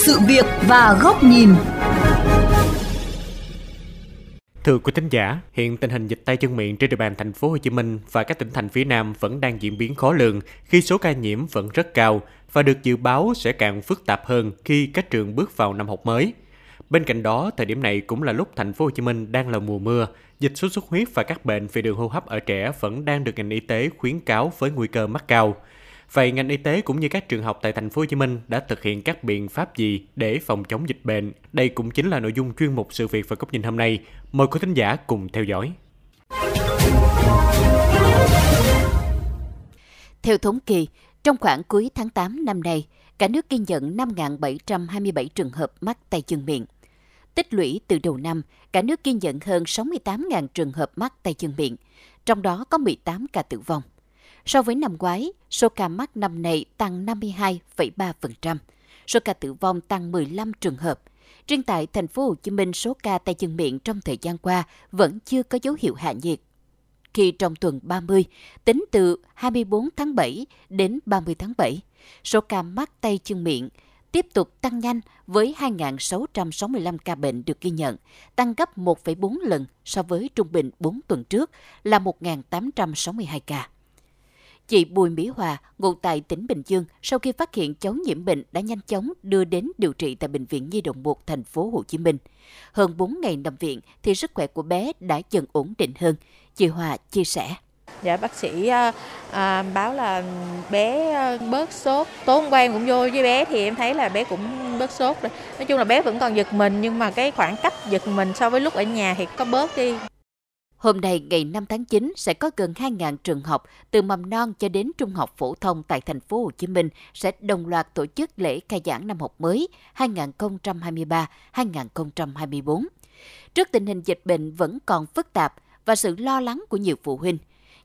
sự việc và góc nhìn. Thưa quý thính giả, hiện tình hình dịch tay chân miệng trên địa bàn thành phố Hồ Chí Minh và các tỉnh thành phía Nam vẫn đang diễn biến khó lường khi số ca nhiễm vẫn rất cao và được dự báo sẽ càng phức tạp hơn khi các trường bước vào năm học mới. Bên cạnh đó, thời điểm này cũng là lúc thành phố Hồ Chí Minh đang là mùa mưa, dịch sốt xuất huyết và các bệnh về đường hô hấp ở trẻ vẫn đang được ngành y tế khuyến cáo với nguy cơ mắc cao. Vậy ngành y tế cũng như các trường học tại thành phố Hồ Chí Minh đã thực hiện các biện pháp gì để phòng chống dịch bệnh? Đây cũng chính là nội dung chuyên mục sự việc và góc nhìn hôm nay. Mời quý thính giả cùng theo dõi. Theo thống kê, trong khoảng cuối tháng 8 năm nay, cả nước ghi nhận 5.727 trường hợp mắc tay chân miệng. Tích lũy từ đầu năm, cả nước ghi nhận hơn 68.000 trường hợp mắc tay chân miệng, trong đó có 18 ca tử vong. So với năm ngoái, số ca mắc năm nay tăng 52,3%, số ca tử vong tăng 15 trường hợp. Riêng tại thành phố Hồ Chí Minh, số ca tay chân miệng trong thời gian qua vẫn chưa có dấu hiệu hạ nhiệt. Khi trong tuần 30, tính từ 24 tháng 7 đến 30 tháng 7, số ca mắc tay chân miệng tiếp tục tăng nhanh với 2.665 ca bệnh được ghi nhận, tăng gấp 1,4 lần so với trung bình 4 tuần trước là 1.862 ca. Chị Bùi Mỹ Hòa, ngụ tại tỉnh Bình Dương, sau khi phát hiện cháu nhiễm bệnh đã nhanh chóng đưa đến điều trị tại bệnh viện Nhi đồng 1 thành phố Hồ Chí Minh. Hơn 4 ngày nằm viện thì sức khỏe của bé đã dần ổn định hơn. Chị Hòa chia sẻ. Dạ bác sĩ à, à, báo là bé à, bớt sốt. Tối hôm qua em cũng vô với bé thì em thấy là bé cũng bớt sốt rồi. Nói chung là bé vẫn còn giật mình nhưng mà cái khoảng cách giật mình so với lúc ở nhà thì có bớt đi. Hôm nay ngày 5 tháng 9 sẽ có gần 2.000 trường học từ mầm non cho đến trung học phổ thông tại thành phố Hồ Chí Minh sẽ đồng loạt tổ chức lễ khai giảng năm học mới 2023-2024. Trước tình hình dịch bệnh vẫn còn phức tạp và sự lo lắng của nhiều phụ huynh,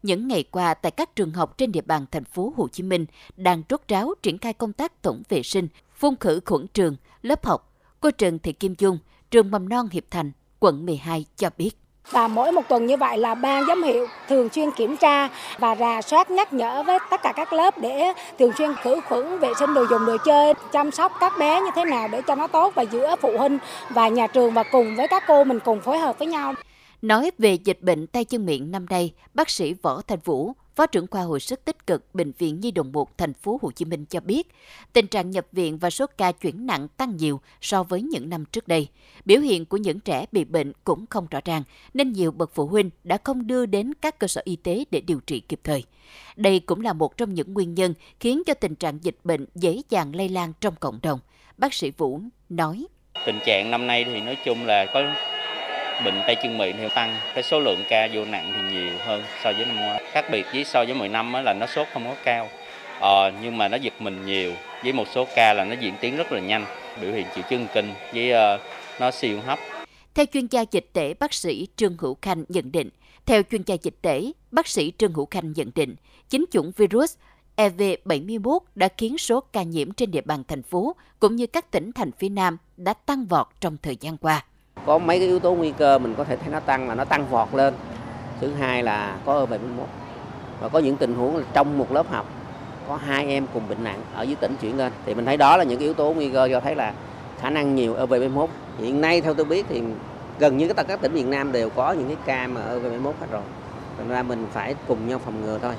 những ngày qua tại các trường học trên địa bàn thành phố Hồ Chí Minh đang rốt ráo triển khai công tác tổng vệ sinh, phun khử khuẩn trường, lớp học. Cô Trần Thị Kim Dung, trường mầm non Hiệp Thành, quận 12 cho biết. Và mỗi một tuần như vậy là ban giám hiệu thường xuyên kiểm tra và rà soát nhắc nhở với tất cả các lớp để thường xuyên khử khuẩn vệ sinh đồ dùng đồ chơi, chăm sóc các bé như thế nào để cho nó tốt và giữa phụ huynh và nhà trường và cùng với các cô mình cùng phối hợp với nhau. Nói về dịch bệnh tay chân miệng năm nay, bác sĩ Võ Thành Vũ, Phó trưởng khoa hồi sức tích cực Bệnh viện Nhi đồng 1 thành phố Hồ Chí Minh cho biết, tình trạng nhập viện và số ca chuyển nặng tăng nhiều so với những năm trước đây. Biểu hiện của những trẻ bị bệnh cũng không rõ ràng, nên nhiều bậc phụ huynh đã không đưa đến các cơ sở y tế để điều trị kịp thời. Đây cũng là một trong những nguyên nhân khiến cho tình trạng dịch bệnh dễ dàng lây lan trong cộng đồng. Bác sĩ Vũ nói. Tình trạng năm nay thì nói chung là có bệnh tay chân miệng thì tăng cái số lượng ca vô nặng thì nhiều hơn so với năm ngoái. Khác biệt với so với 10 năm là nó sốt không có cao. Ờ, nhưng mà nó giật mình nhiều. Với một số ca là nó diễn tiến rất là nhanh biểu hiện triệu chứng kinh với uh, nó siêu hấp. Theo chuyên gia dịch tễ bác sĩ Trương Hữu Khanh nhận định, theo chuyên gia dịch tễ, bác sĩ Trương Hữu Khanh nhận định, chính chủng virus EV71 đã khiến số ca nhiễm trên địa bàn thành phố cũng như các tỉnh thành phía Nam đã tăng vọt trong thời gian qua có mấy cái yếu tố nguy cơ mình có thể thấy nó tăng là nó tăng vọt lên. Thứ hai là có E71 và có những tình huống là trong một lớp học có hai em cùng bệnh nặng ở dưới tỉnh chuyển lên. Thì mình thấy đó là những cái yếu tố nguy cơ cho thấy là khả năng nhiều EV71 hiện nay theo tôi biết thì gần như tất cả các tỉnh miền Nam đều có những cái ca mà EV71 hết rồi. Thành ra mình phải cùng nhau phòng ngừa thôi.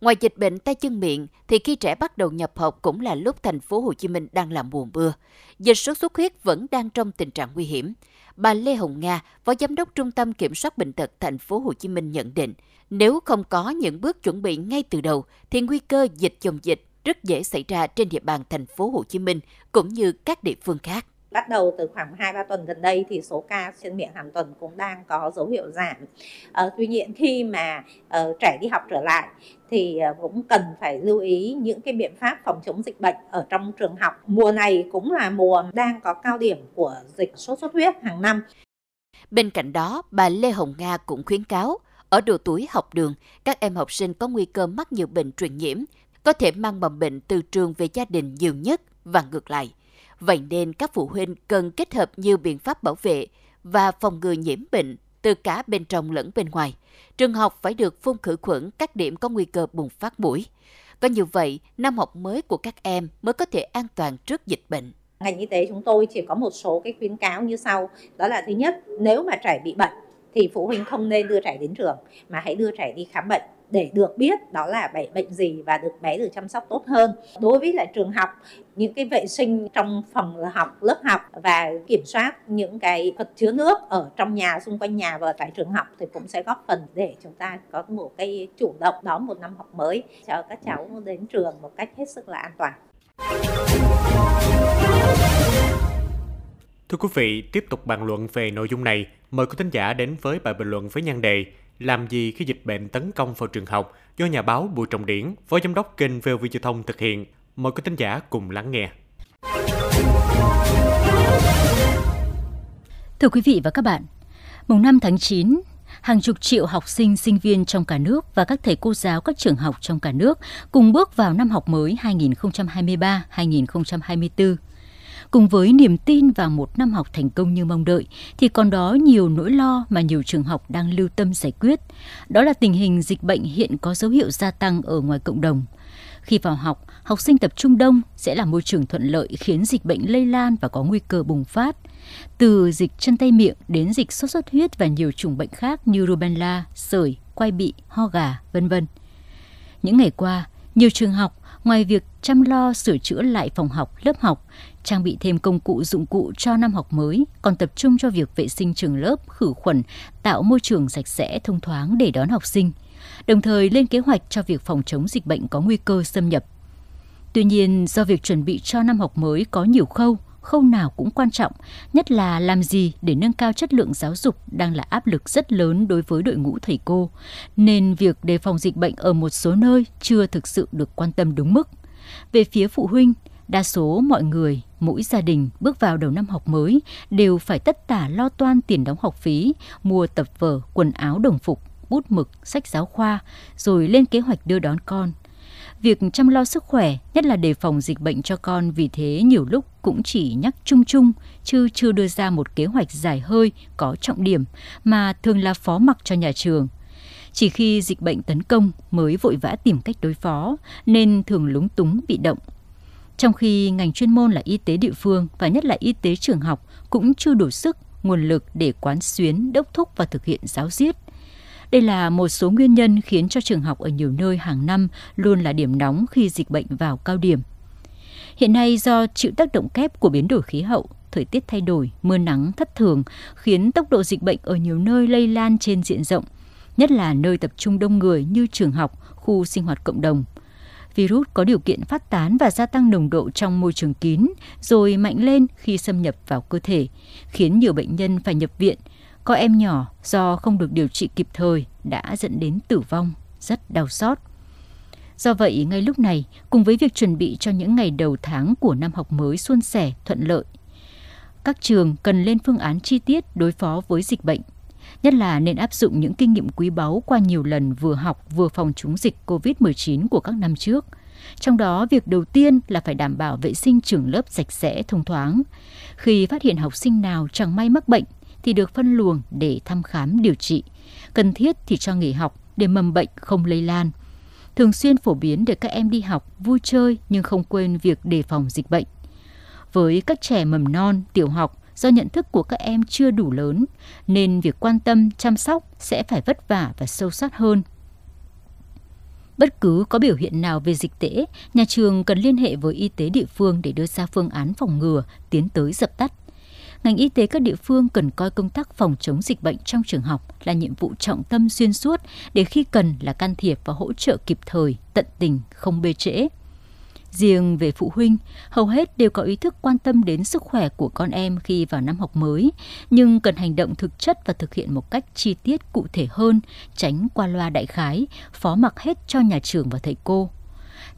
Ngoài dịch bệnh tay chân miệng, thì khi trẻ bắt đầu nhập học cũng là lúc thành phố Hồ Chí Minh đang làm buồn bưa Dịch sốt xuất huyết vẫn đang trong tình trạng nguy hiểm. Bà Lê Hồng Nga, Phó Giám đốc Trung tâm Kiểm soát Bệnh tật Thành phố Hồ Chí Minh nhận định, nếu không có những bước chuẩn bị ngay từ đầu, thì nguy cơ dịch chồng dịch rất dễ xảy ra trên địa bàn Thành phố Hồ Chí Minh cũng như các địa phương khác. Bắt đầu từ khoảng 2-3 tuần gần đây thì số ca trên miệng hàng tuần cũng đang có dấu hiệu giảm. À, tuy nhiên khi mà à, trẻ đi học trở lại thì ờ, cũng cần phải lưu ý những cái biện pháp phòng chống dịch bệnh ở trong trường học. Mùa này cũng là mùa đang có cao điểm của dịch sốt xuất huyết hàng năm. Bên cạnh đó, bà Lê Hồng Nga cũng khuyến cáo, ở độ tuổi học đường, các em học sinh có nguy cơ mắc nhiều bệnh truyền nhiễm, có thể mang mầm bệnh từ trường về gia đình nhiều nhất và ngược lại. Vậy nên các phụ huynh cần kết hợp nhiều biện pháp bảo vệ và phòng ngừa nhiễm bệnh từ cả bên trong lẫn bên ngoài. Trường học phải được phun khử khuẩn các điểm có nguy cơ bùng phát mũi. Có như vậy, năm học mới của các em mới có thể an toàn trước dịch bệnh. Ngành y tế chúng tôi chỉ có một số cái khuyến cáo như sau, đó là thứ nhất, nếu mà trẻ bị bệnh thì phụ huynh không nên đưa trẻ đến trường mà hãy đưa trẻ đi khám bệnh để được biết đó là bệnh bệnh gì và được bé được chăm sóc tốt hơn. Đối với lại trường học, những cái vệ sinh trong phòng học, lớp học và kiểm soát những cái vật chứa nước ở trong nhà, xung quanh nhà và tại trường học thì cũng sẽ góp phần để chúng ta có một cái chủ động đó một năm học mới cho các cháu đến trường một cách hết sức là an toàn. Thưa quý vị, tiếp tục bàn luận về nội dung này, mời quý thính giả đến với bài bình luận với nhan đề Làm gì khi dịch bệnh tấn công vào trường học do nhà báo Bùi Trọng Điển, Phó Giám đốc kênh VOV Giao thông thực hiện. Mời quý thính giả cùng lắng nghe. Thưa quý vị và các bạn, mùng 5 tháng 9, hàng chục triệu học sinh, sinh viên trong cả nước và các thầy cô giáo các trường học trong cả nước cùng bước vào năm học mới 2023-2024. Cùng với niềm tin vào một năm học thành công như mong đợi, thì còn đó nhiều nỗi lo mà nhiều trường học đang lưu tâm giải quyết. Đó là tình hình dịch bệnh hiện có dấu hiệu gia tăng ở ngoài cộng đồng. Khi vào học, học sinh tập trung đông sẽ là môi trường thuận lợi khiến dịch bệnh lây lan và có nguy cơ bùng phát. Từ dịch chân tay miệng đến dịch sốt xuất huyết và nhiều chủng bệnh khác như rubella, sởi, quai bị, ho gà, vân vân. Những ngày qua, nhiều trường học ngoài việc chăm lo sửa chữa lại phòng học, lớp học, trang bị thêm công cụ dụng cụ cho năm học mới, còn tập trung cho việc vệ sinh trường lớp, khử khuẩn, tạo môi trường sạch sẽ, thông thoáng để đón học sinh, đồng thời lên kế hoạch cho việc phòng chống dịch bệnh có nguy cơ xâm nhập. Tuy nhiên, do việc chuẩn bị cho năm học mới có nhiều khâu, khâu nào cũng quan trọng, nhất là làm gì để nâng cao chất lượng giáo dục đang là áp lực rất lớn đối với đội ngũ thầy cô, nên việc đề phòng dịch bệnh ở một số nơi chưa thực sự được quan tâm đúng mức. Về phía phụ huynh, đa số mọi người, mỗi gia đình bước vào đầu năm học mới đều phải tất tả lo toan tiền đóng học phí, mua tập vở, quần áo đồng phục, bút mực, sách giáo khoa, rồi lên kế hoạch đưa đón con Việc chăm lo sức khỏe, nhất là đề phòng dịch bệnh cho con vì thế nhiều lúc cũng chỉ nhắc chung chung, chứ chưa đưa ra một kế hoạch dài hơi, có trọng điểm, mà thường là phó mặc cho nhà trường. Chỉ khi dịch bệnh tấn công mới vội vã tìm cách đối phó, nên thường lúng túng bị động. Trong khi ngành chuyên môn là y tế địa phương và nhất là y tế trường học cũng chưa đủ sức, nguồn lực để quán xuyến, đốc thúc và thực hiện giáo diết – đây là một số nguyên nhân khiến cho trường học ở nhiều nơi hàng năm luôn là điểm nóng khi dịch bệnh vào cao điểm. Hiện nay do chịu tác động kép của biến đổi khí hậu, thời tiết thay đổi, mưa nắng thất thường khiến tốc độ dịch bệnh ở nhiều nơi lây lan trên diện rộng, nhất là nơi tập trung đông người như trường học, khu sinh hoạt cộng đồng. Virus có điều kiện phát tán và gia tăng nồng độ trong môi trường kín, rồi mạnh lên khi xâm nhập vào cơ thể, khiến nhiều bệnh nhân phải nhập viện, có em nhỏ do không được điều trị kịp thời đã dẫn đến tử vong, rất đau xót. Do vậy, ngay lúc này, cùng với việc chuẩn bị cho những ngày đầu tháng của năm học mới suôn sẻ, thuận lợi, các trường cần lên phương án chi tiết đối phó với dịch bệnh, nhất là nên áp dụng những kinh nghiệm quý báu qua nhiều lần vừa học vừa phòng chống dịch COVID-19 của các năm trước. Trong đó, việc đầu tiên là phải đảm bảo vệ sinh trường lớp sạch sẽ, thông thoáng. Khi phát hiện học sinh nào chẳng may mắc bệnh thì được phân luồng để thăm khám điều trị. Cần thiết thì cho nghỉ học để mầm bệnh không lây lan. Thường xuyên phổ biến để các em đi học, vui chơi nhưng không quên việc đề phòng dịch bệnh. Với các trẻ mầm non, tiểu học, do nhận thức của các em chưa đủ lớn nên việc quan tâm chăm sóc sẽ phải vất vả và sâu sát hơn bất cứ có biểu hiện nào về dịch tễ nhà trường cần liên hệ với y tế địa phương để đưa ra phương án phòng ngừa tiến tới dập tắt ngành y tế các địa phương cần coi công tác phòng chống dịch bệnh trong trường học là nhiệm vụ trọng tâm xuyên suốt để khi cần là can thiệp và hỗ trợ kịp thời, tận tình, không bê trễ. Riêng về phụ huynh, hầu hết đều có ý thức quan tâm đến sức khỏe của con em khi vào năm học mới, nhưng cần hành động thực chất và thực hiện một cách chi tiết cụ thể hơn, tránh qua loa đại khái, phó mặc hết cho nhà trường và thầy cô.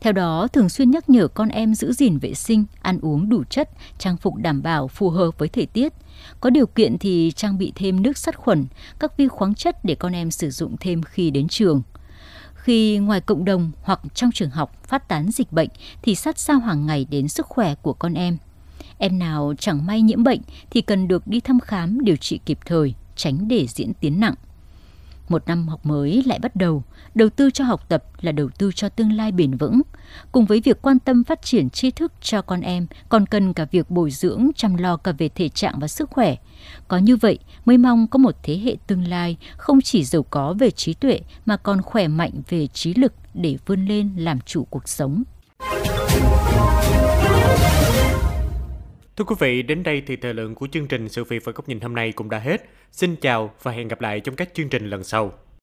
Theo đó, thường xuyên nhắc nhở con em giữ gìn vệ sinh, ăn uống đủ chất, trang phục đảm bảo phù hợp với thời tiết. Có điều kiện thì trang bị thêm nước sát khuẩn, các vi khoáng chất để con em sử dụng thêm khi đến trường. Khi ngoài cộng đồng hoặc trong trường học phát tán dịch bệnh thì sát sao hàng ngày đến sức khỏe của con em. Em nào chẳng may nhiễm bệnh thì cần được đi thăm khám điều trị kịp thời, tránh để diễn tiến nặng. Một năm học mới lại bắt đầu, đầu tư cho học tập là đầu tư cho tương lai bền vững. Cùng với việc quan tâm phát triển tri thức cho con em, còn cần cả việc bồi dưỡng, chăm lo cả về thể trạng và sức khỏe. Có như vậy mới mong có một thế hệ tương lai không chỉ giàu có về trí tuệ mà còn khỏe mạnh về trí lực để vươn lên làm chủ cuộc sống. Thưa quý vị, đến đây thì thời lượng của chương trình Sự việc và góc nhìn hôm nay cũng đã hết. Xin chào và hẹn gặp lại trong các chương trình lần sau.